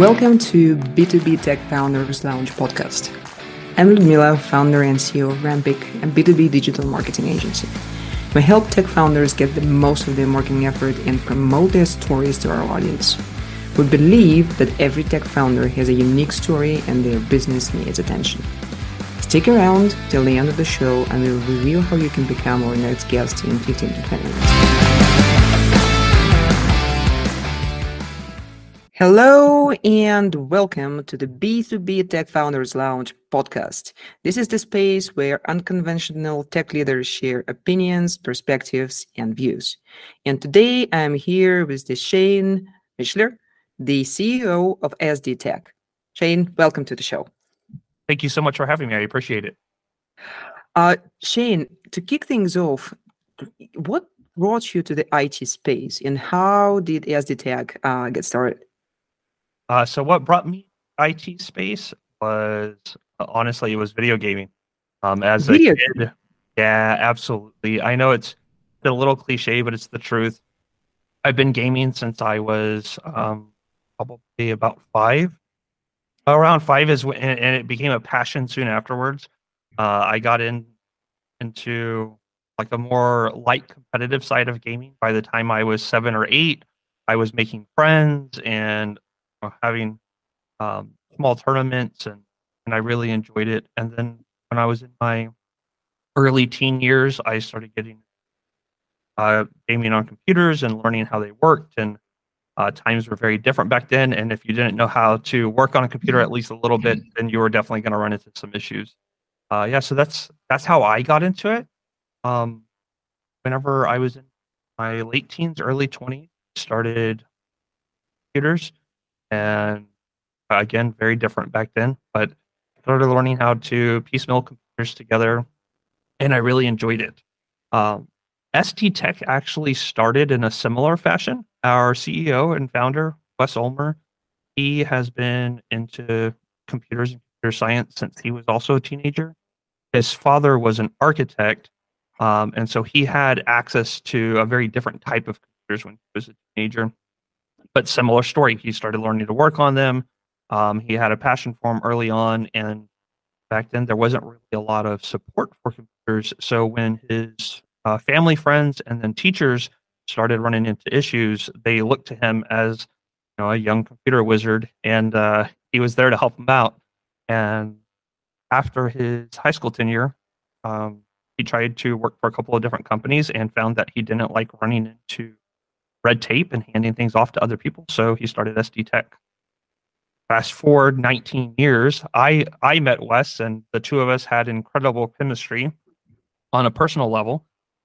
Welcome to B2B Tech Founders Lounge podcast. I'm Liudmila, founder and CEO of Rampiq, a B2B digital marketing agency. We help tech founders get the most of their marketing effort and promote their stories to our audience. We believe that every tech founder has a unique story and their business needs attention. Stick around till the end of the show and we'll reveal how you can become our next guest in 15 to 20 minutes. Hello and welcome to the B2B Tech Founders Lounge podcast. This is the space where unconventional tech leaders share opinions, perspectives, and views. And today I'm here with the Shane Mishler, the CEO of SD Tech. Shane, welcome to the show. Thank you so much for having me. I appreciate it. Uh, Shane, to kick things off, what brought you to the IT space and how did SD Tech uh, get started? Uh, so what brought me IT space was honestly it was video gaming. Um, as video a kid, yeah, absolutely. I know it's a little cliche, but it's the truth. I've been gaming since I was um, probably about five. Around five is when, and, and it became a passion soon afterwards. Uh, I got in into like a more light competitive side of gaming. By the time I was seven or eight, I was making friends and having um, small tournaments, and and I really enjoyed it. And then when I was in my early teen years, I started getting uh, gaming on computers and learning how they worked. And uh, times were very different back then. And if you didn't know how to work on a computer at least a little bit, then you were definitely going to run into some issues. Uh, yeah, so that's that's how I got into it. Um, whenever I was in my late teens, early 20s, started computers and uh, again, very different back then. But I started learning how to piecemeal computers together, and I really enjoyed it. Um, SD Tech actually started in a similar fashion. Our CEO and founder, Wes Ulmer, he has been into computers and computer science since he was also a teenager. His father was an architect, um, and so he had access to a very different type of computers when he was a teenager but similar story. He started learning to work on them. Um, he had a passion for them early on, and back then there wasn't really a lot of support for computers. So when his uh, family, friends, and then teachers started running into issues, they looked to him as you know a young computer wizard, and uh, he was there to help them out. And after his high school tenure, um, he tried to work for a couple of different companies and found that he didn't like running into red tape and handing things off to other people. So he started SD Tech. Fast forward 19 years, I I met Wes, and the two of us had incredible chemistry on a personal level,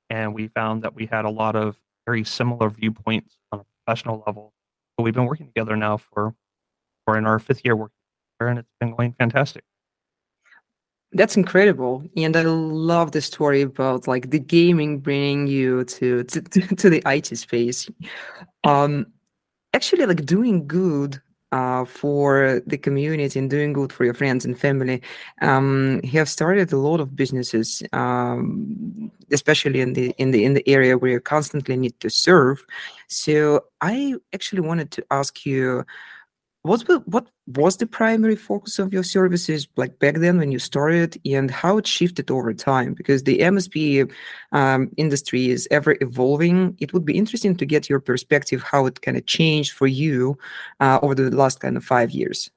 and we found that we had a lot of very similar viewpoints on a professional level. But we've been working together now for for in our fifth year working together, and it's been going fantastic. That's incredible, and I love the story about like the gaming bringing you to to, to the IT space. Um, actually, like doing good uh, for the community and doing good for your friends and family. Um, have started a lot of businesses, um, especially in the in the in the area where you constantly need to serve. So I actually wanted to ask you what what was the primary focus of your services like back then when you started and how it shifted over time? Because the msp um, industry is ever evolving. It would be interesting to get your perspective how it kind of changed for you uh, over the last kind of five years.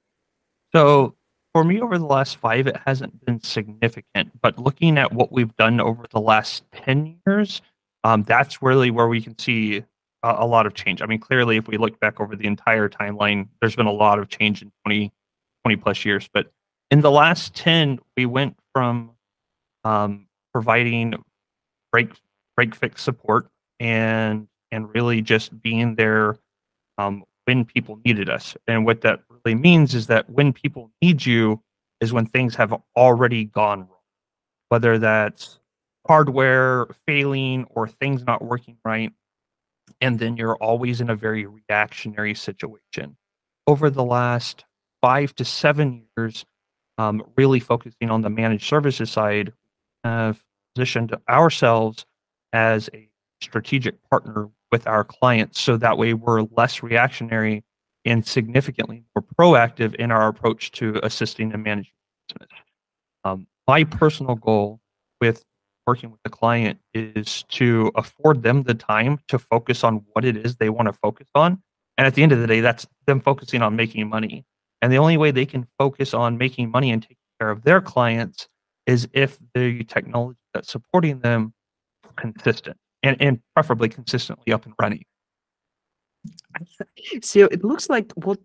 So for me over the last five it hasn't been significant but looking at what we've done over the last 10 years um, that's really where we can see a, a, lot of change. I mean, clearly, if we look back over the entire timeline, there's been a lot of change in 20, 20 plus years. But in the last 10, we went from um, providing break break fix support and and really just being there um, when people needed us. And what that really means is that when people need you is when things have already gone wrong, whether that's hardware failing or things not working right and then you're always in a very reactionary situation. Over the last five to seven years, um, really focusing on the managed services side, have positioned ourselves as a strategic partner with our clients so that way we're less reactionary and significantly more proactive in our approach to assisting and managing business. Um, my personal goal with working with the client is to afford them the time to focus on what it is they want to focus on. And at the end of the day, that's them focusing on making money. And the only way they can focus on making money and taking care of their clients is if the technology that's supporting them consistent and, and preferably consistently up and running. So it looks like what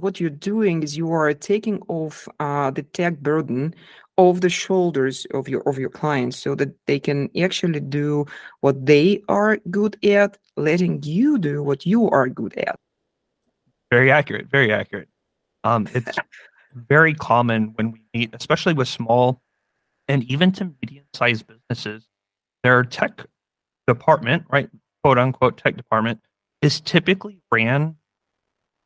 what you're doing is you are taking off uh, the tech burden off the shoulders of your of your clients, so that they can actually do what they are good at, letting you do what you are good at. Very accurate. Very accurate. Um, it's very common when we meet, especially with small and even to medium-sized businesses. Their tech department, right, quote unquote tech department, is typically ran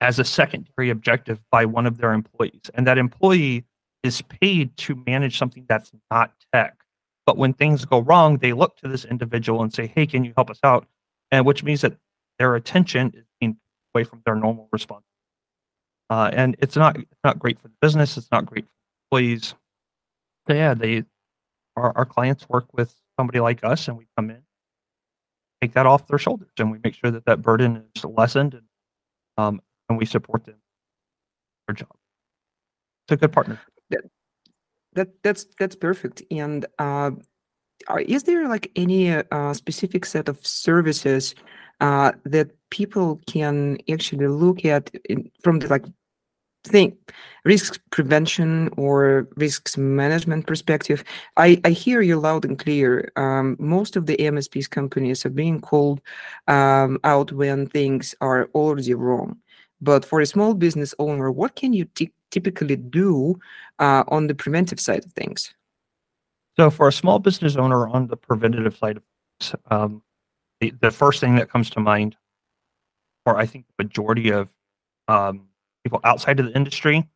as a secondary objective by one of their employees. And that employee is paid to manage something that's not tech. But when things go wrong, they look to this individual and say, Hey, can you help us out? And which means that their attention is being away from their normal response. Uh, and it's not it's not great for the business, it's not great for employees. So yeah, they our, our clients work with somebody like us and we come in take that off their shoulders and we make sure that that burden is lessened and um, and we support them their job it's a good partner that, that that's that's perfect. And uh, is there like any uh, specific set of services uh, that people can actually look at in, from the like thing risk prevention or risks management perspective? I i hear you loud and clear. Um, most of the msps companies are being called um, out when things are already wrong. But for a small business owner what can you t- typically do uh, on the preventive side of things so for a small business owner on the preventative side of things um, the, the first thing that comes to mind for i think the majority of um, people outside of the industry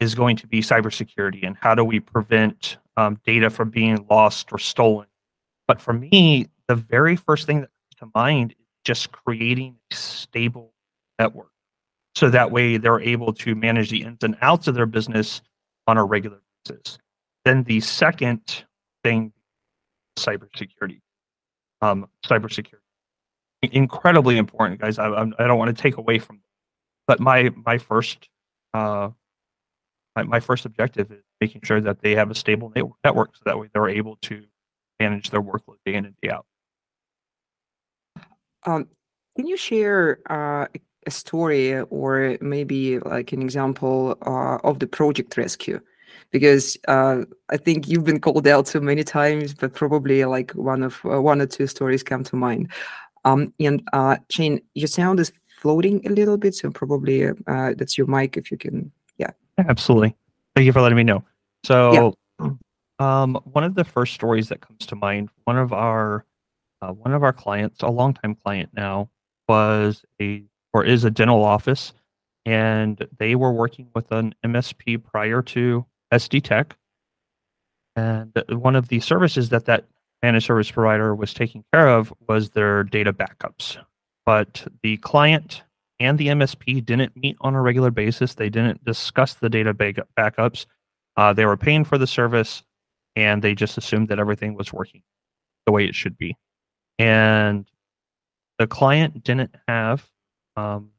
is going to be cybersecurity and how do we prevent um, data from being lost or stolen. But for me, the very first thing that comes to mind is just creating a stable network. So that way they're able to manage the ins and outs of their business on a regular basis. Then the second thing, cybersecurity. Um, cybersecurity. Incredibly important, guys. I, I don't want to take away from but my my first uh, my, my first objective is making sure that they have a stable network so that way they're able to manage their workload day in and day out. Um, can you share uh, story or maybe like an example uh, of the project rescue? Because uh, I think you've been called out so many times, but probably like one of uh, one or two stories come to mind. Um, and uh, Shane, your sound is floating a little bit. So probably uh, that's your mic if you can. Yeah. Absolutely. Thank you for letting me know. So, yeah. um, one of the first stories that comes to mind, one of our uh, one of our clients, a longtime client now, was a or is a dental office, and they were working with an MSP prior to SD Tech. And one of the services that that managed service provider was taking care of was their data backups but the client and the MSP didn't meet on a regular basis. They didn't discuss the data backups. Uh, they were paying for the service, and they just assumed that everything was working the way it should be. And the client didn't have um,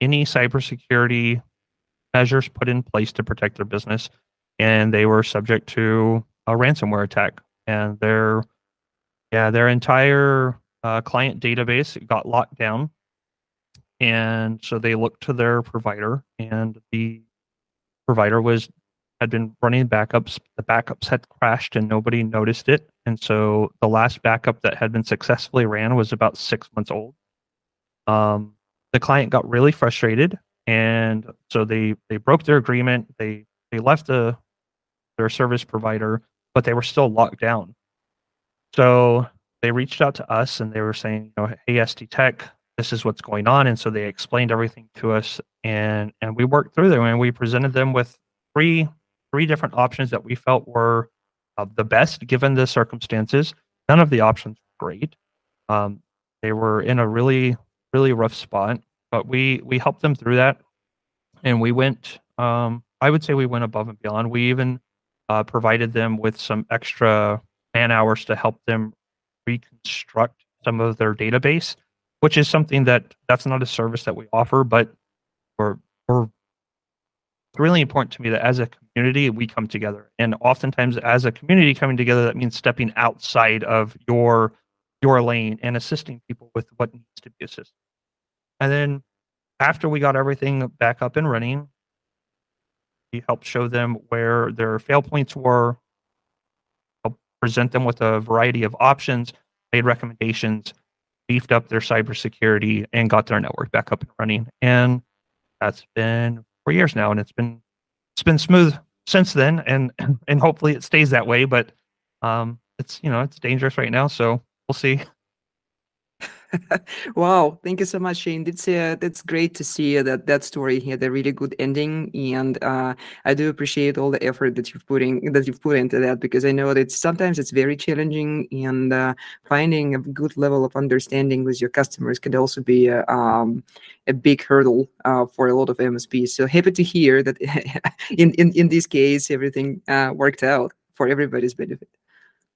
any cybersecurity measures put in place to protect their business, and they were subject to a ransomware attack. And their yeah, their entire uh, client database got locked down. And so they looked to their provider, and the provider was had been running backups. The backups had crashed, and nobody noticed it. And so the last backup that had been successfully ran was about six months old. Um, the client got really frustrated, and so they they broke their agreement. They they left the their service provider, but they were still locked down. So they reached out to us and they were saying, you know, hey, SD Tech, this is what's going on. And so they explained everything to us and and we worked through them and we presented them with three three different options that we felt were uh, the best given the circumstances. None of the options were great. Um, they were in a really really rough spot, but we we helped them through that. and we went. Um, I would say we went above and beyond. We even uh, provided them with some extra man hours to help them reconstruct some of their database, which is something that that's not a service that we offer, but we're, we're really important to me that as a community we come together and oftentimes as a community coming together that means stepping outside of your your lane and assisting people with what needs to be assisted and then after we got everything back up and running we helped show them where their fail points were helped present them with a variety of options made recommendations beefed up their cybersecurity and got their network back up and running. And that's been four years now and it's been it's been smooth since then and and hopefully it stays that way but um it's you know it's dangerous right now so we'll see wow, thank you so much, Shane. That's uh, that's great to see that that story had a really good ending, and uh, I do appreciate all the effort that you've putting that you've put into that because I know that sometimes it's very challenging, and uh, finding a good level of understanding with your customers can also be a, um, a big hurdle uh, for a lot of MSPs. So happy to hear that in in in this case everything uh, worked out for everybody's benefit.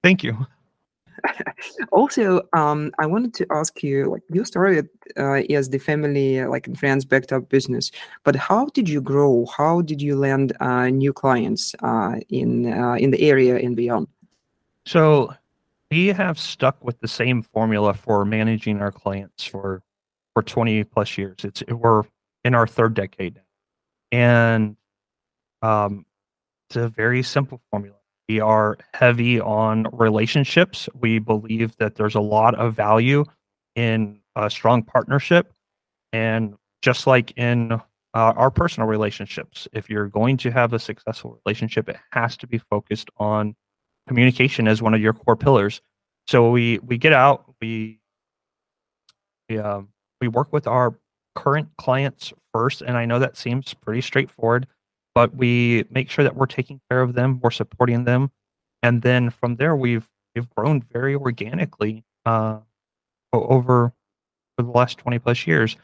Thank you. also, um, I wanted to ask you, like, you started uh, as the family, like, and friends backed up business, but how did you grow? How did you land uh, new clients uh, in uh, in the area and beyond? So, we have stuck with the same formula for managing our clients for for 20 plus years. It's we're in our third decade, and um, it's a very simple formula we are heavy on relationships. We believe that there's a lot of value in a strong partnership. And just like in uh, our personal relationships, if you're going to have a successful relationship, it has to be focused on communication as one of your core pillars. So we we get out, we we um, we work with our current clients first, and I know that seems pretty straightforward but we make sure that we're taking care of them, we're supporting them, and then from there we've we've grown very organically uh, over for the last twenty plus years.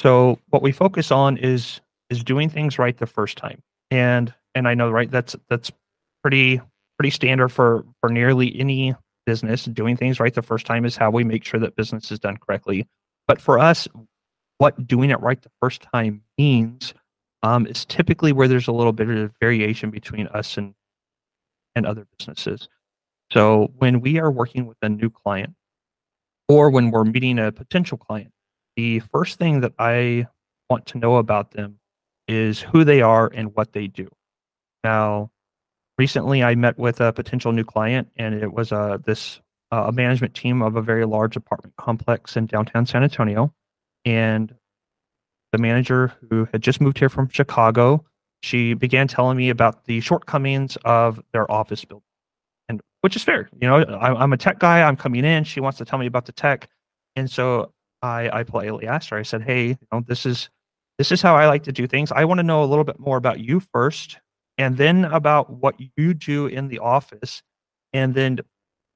So what we focus on is is doing things right the first time, and and I know right that's that's pretty pretty standard for for nearly any business. Doing things right the first time is how we make sure that business is done correctly. But for us, what doing it right the first time means um, is typically where there's a little bit of variation between us and and other businesses. So when we are working with a new client, or when we're meeting a potential client, the first thing that I want to know about them is who they are and what they do. Now, recently I met with a potential new client, and it was uh, this uh, a management team of a very large apartment complex in downtown San Antonio, and the manager who had just moved here from Chicago, she began telling me about the shortcomings of their office building, and which is fair. You know, I, am a tech guy. I'm coming in. She wants to tell me about the tech, and so I, I politely asked her. I said, "Hey, you know, this is this is how I like to do things. I want to know a little bit more about you first, and then about what you do in the office, and then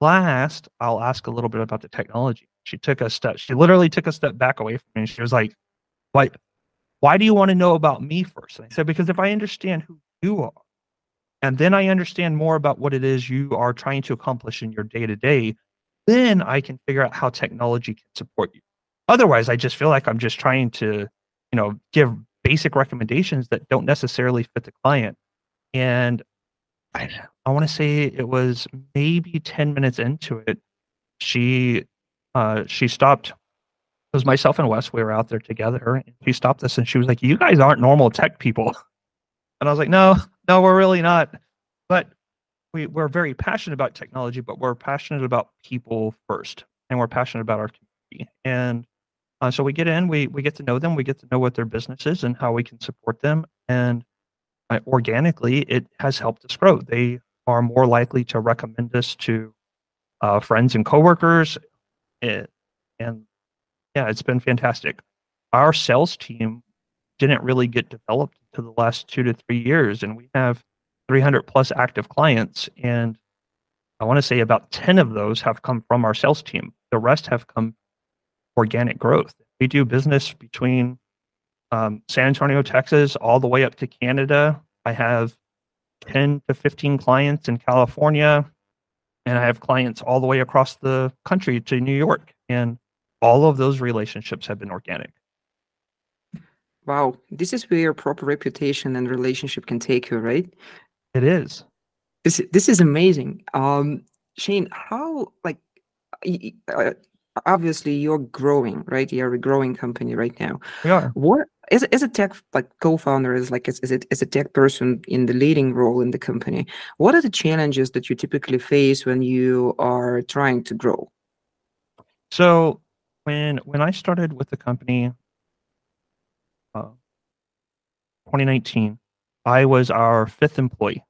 last, I'll ask a little bit about the technology." She took a step. She literally took a step back away from me. She was like, why why do you want to know about me first? And I said, because if I understand who you are, and then I understand more about what it is you are trying to accomplish in your day to day, then I can figure out how technology can support you. Otherwise, I just feel like I'm just trying to, you know, give basic recommendations that don't necessarily fit the client. And I, I want to say it was maybe 10 minutes into it, she uh, she stopped was myself and Wes. We were out there together. And she stopped us and she was like, "You guys aren't normal tech people." And I was like, "No, no, we're really not." But we we're very passionate about technology, but we're passionate about people first, and we're passionate about our community. And uh, so we get in, we we get to know them, we get to know what their business is and how we can support them, and uh, organically, it has helped us grow. They are more likely to recommend us to uh, friends and coworkers, eh, and yeah, it's been fantastic. Our sales team didn't really get developed to the last two to three years, and we have 300 plus active clients. And I want to say about 10 of those have come from our sales team. The rest have come organic growth. We do business between um, San Antonio, Texas, all the way up to Canada. I have 10 to 15 clients in California, and I have clients all the way across the country to New York. And all of those relationships have been organic. Wow, this is where your proper reputation and relationship can take you, right? It is. This this is amazing. Um, Shane, how like uh, obviously you're growing, right? You're a growing company right now. We are. What is as a tech like co-founder is like is, is it as a tech person in the leading role in the company? What are the challenges that you typically face when you are trying to grow? So when when I started with the company, uh, 2019, I was our fifth employee,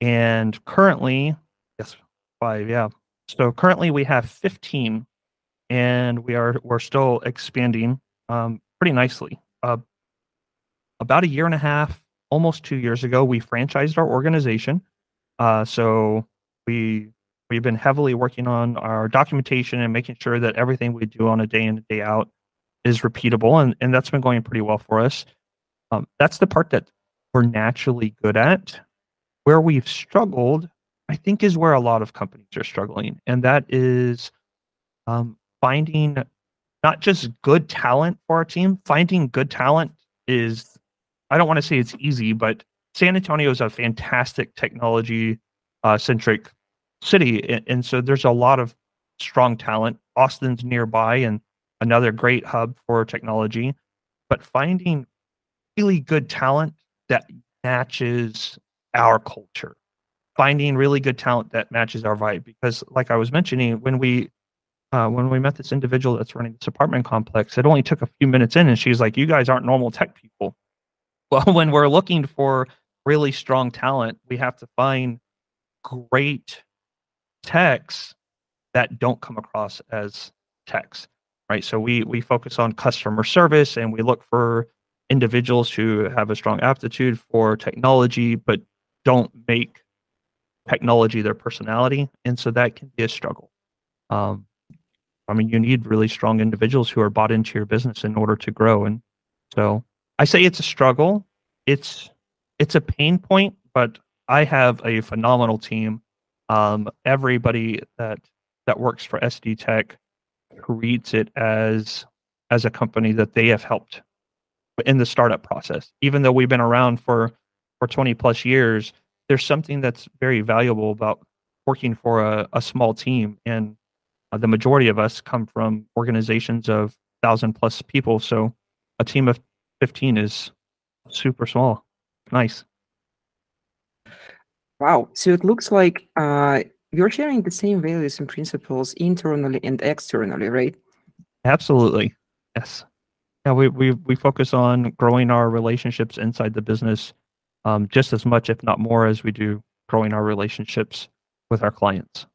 and currently, yes, five, yeah. So currently we have 15 and we are we're still expanding um, pretty nicely. Uh, about a year and a half, almost two years ago, we franchised our organization. Uh, so we we've been heavily working on our documentation and making sure that everything we do on a day in and day out is repeatable, and and that's been going pretty well for us. Um, that's the part that we're naturally good at. Where we've struggled, I think, is where a lot of companies are struggling, and that is um, finding not just good talent for our team, finding good talent is, I don't want to say it's easy, but San Antonio is a fantastic technology uh, centric city. And, so there's a lot of strong talent. Austin's nearby and another great hub for technology. But finding really good talent that matches our culture, finding really good talent that matches our vibe. Because, like I was mentioning, when we uh, when we met this individual that's running this apartment complex, it only took a few minutes in, and she's like, "You guys aren't normal tech people." Well, when we're looking for really strong talent, we have to find great techs that don't come across as techs, right? So we we focus on customer service, and we look for individuals who have a strong aptitude for technology, but don't make technology their personality, and so that can be a struggle. Um, I mean, you need really strong individuals who are bought into your business in order to grow. And so I say it's a struggle. It's it's a pain point, but I have a phenomenal team. Um, everybody that that works for SD Tech treats it as as a company that they have helped in the startup process. Even though we've been around for for 20 plus years, there's something that's very valuable about working for a, a small team and uh, the majority of us come from organizations of thousand plus people, so a team of fifteen is super small. Nice. Wow. So it looks like uh, you're sharing the same values and principles internally and externally, right? Absolutely. Yes. Yeah, we we we focus on growing our relationships inside the business um, just as much, if not more, as we do growing our relationships with our clients.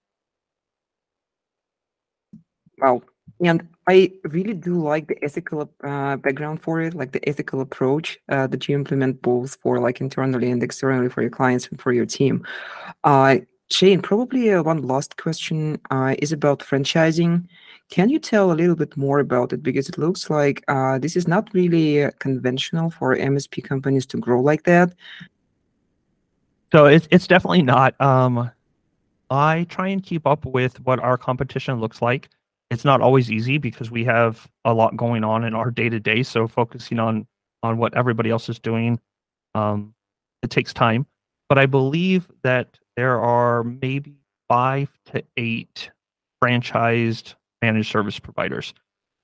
Wow. And I really do like the ethical uh, background for it, like the ethical approach uh, that you implement both for like internally and externally for your clients and for your team. Uh, Shane, probably uh, one last question uh, is about franchising. Can you tell a little bit more about it? Because it looks like uh, this is not really conventional for MSP companies to grow like that. So it's it's definitely not. Um, I try and keep up with what our competition looks like it's not always easy because we have a lot going on in our day to day. So focusing on on what everybody else is doing, um, it takes time. But I believe that there are maybe five to eight franchised managed service providers,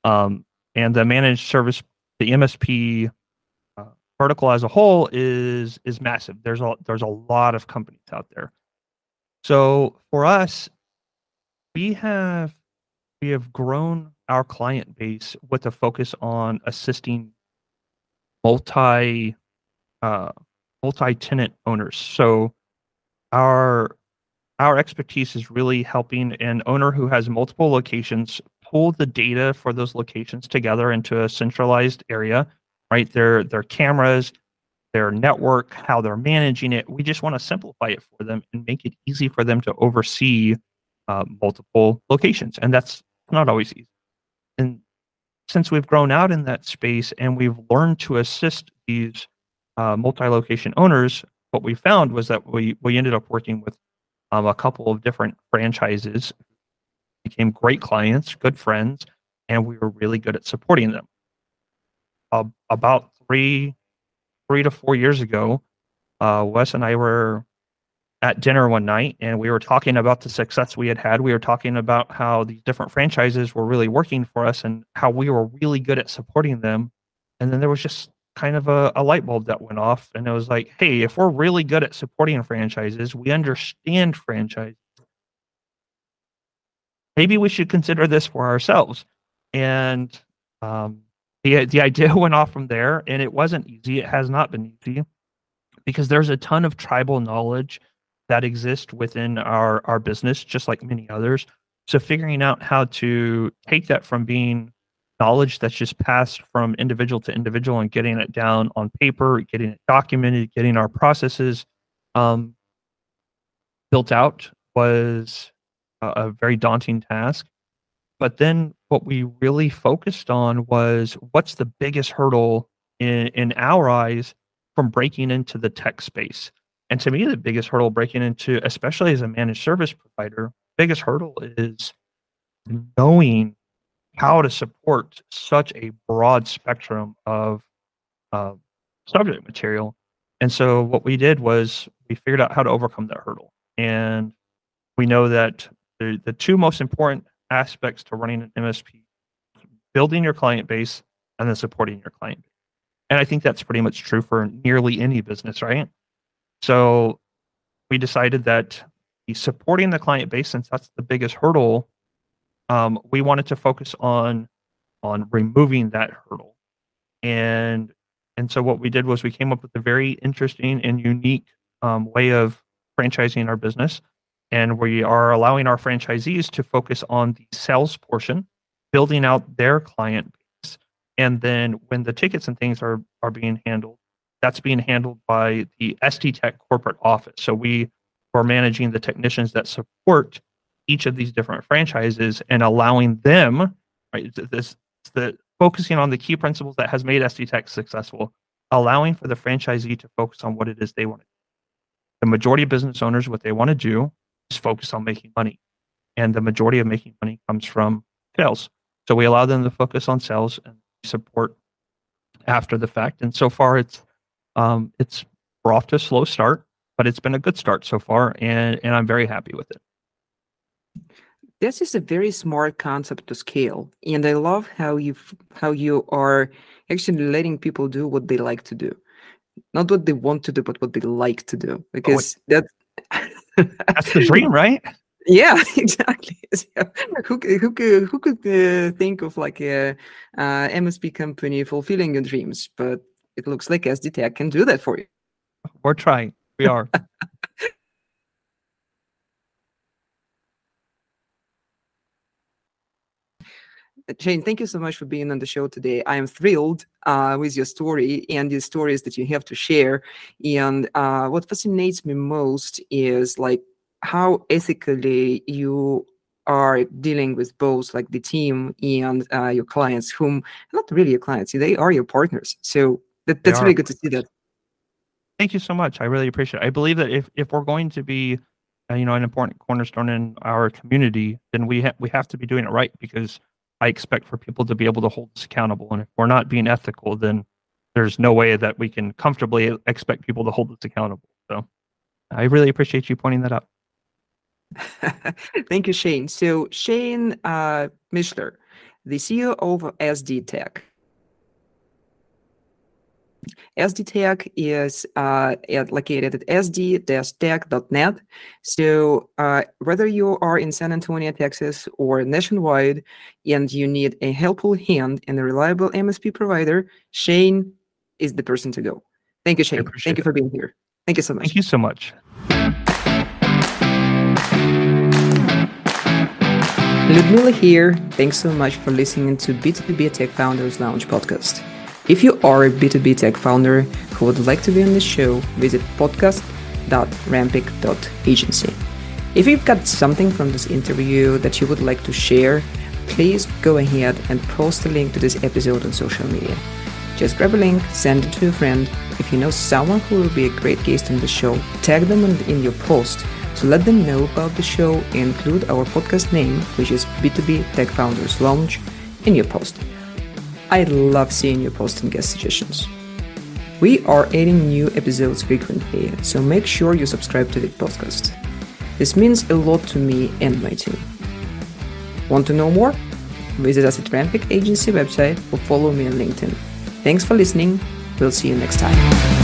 um, and the managed service, the MSP uh, vertical as a whole is is massive. There's a there's a lot of companies out there. So for us, we have we have grown our client base with a focus on assisting multi uh, multi-tenant owners. So our our expertise is really helping an owner who has multiple locations pull the data for those locations together into a centralized area, right? Their their cameras, their network, how they're managing it. We just want to simplify it for them and make it easy for them to oversee uh, multiple locations, and that's not always easy. And since we've grown out in that space and we've learned to assist these uh, multi-location owners, what we found was that we we ended up working with um, a couple of different franchises, became great clients, good friends, and we were really good at supporting them. Uh, about three three to four years ago, uh, Wes and I were at dinner one night and we were talking about the success we had had. We were talking about how these different franchises were really working for us and how we were really good at supporting them. And then there was just kind of a, a light bulb that went off. And it was like, hey, if we're really good at supporting franchises, we understand franchises. Maybe we should consider this for ourselves. And um, the the idea went off from there, and it wasn't easy. It has not been easy because there's a ton of tribal knowledge that exist within our our business, just like many others. So figuring out how to take that from being knowledge that's just passed from individual to individual and getting it down on paper, getting it documented, getting our processes um, built out was a, a very daunting task. But then what we really focused on was what's the biggest hurdle in, in our eyes from breaking into the tech space. And to me, the biggest hurdle breaking into, especially as a managed service provider, biggest hurdle is knowing how to support such a broad spectrum of uh, subject material. And so what we did was we figured out how to overcome that hurdle. And we know that the, the two most important aspects to running an MSP building your client base and then supporting your client base. And I think that's pretty much true for nearly any business, right? So we decided that supporting the client base, since that's the biggest hurdle, um, we wanted to focus on on removing that hurdle. And and so what we did was we came up with a very interesting and unique um, way of franchising our business. And we are allowing our franchisees to focus on the sales portion, building out their client base. And then when the tickets and things are, are being handled, that's being handled by the SD Tech corporate office. So we are managing the technicians that support each of these different franchises and allowing them, right, this the focusing on the key principles that has made SD Tech successful, allowing for the franchisee to focus on what it is they want to do. The majority of business owners, what they want to do is focus on making money. And the majority of making money comes from sales. So we allow them to focus on sales and support after the fact. And so far it's um, it's we're off to a slow start, but it's been a good start so far, and and I'm very happy with it. This is a very smart concept to scale, and I love how you how you are actually letting people do what they like to do, not what they want to do, but what they like to do. Oh, because oh, that that's the dream, right? Yeah, exactly. who who could who could uh, think of like a uh, MSP company fulfilling your dreams? But it looks like SD Tech can do that for you. We're trying. We are. Shane, thank you so much for being on the show today. I am thrilled uh, with your story and the stories that you have to share. And uh, what fascinates me most is like how ethically you are dealing with both like the team and uh, your clients, whom not really your clients, they are your partners. So that, that's really good to see that. Thank you so much. I really appreciate it. I believe that if, if we're going to be, uh, you know, an important cornerstone in our community, then we ha- we have to be doing it right because I expect for people to be able to hold us accountable. And if we're not being ethical, then there's no way that we can comfortably expect people to hold us accountable. So I really appreciate you pointing that out. Thank you, Shane. So Shane uh, Mishler, the CEO of SD Tech. SD Tech is uh, located at sd-tech.net. So uh, whether you are in San Antonio, Texas, or nationwide, and you need a helpful hand and a reliable MSP provider, Shane is the person to go. Thank you, Shane. Thank you for being here. Thank you so much. Thank you so much. Liudmila here. Thanks so much for listening to B2B Tech Founders Lounge podcast. If you are a B2B tech founder who would like to be on the show, visit podcast.rampiq.agency. If you've got something from this interview that you would like to share, please go ahead and post a link to this episode on social media. Just grab a link, send it to a friend. If you know someone who will be a great guest on the show, tag them in your post so let them know about the show and include our podcast name, which is B2B Tech Founders Lounge, in your post. I love seeing your post and guest suggestions. We are adding new episodes frequently, so make sure you subscribe to the podcast. This means a lot to me and my team. Want to know more? Visit us at Rampiq Agency website or follow me on LinkedIn. Thanks for listening. We'll see you next time.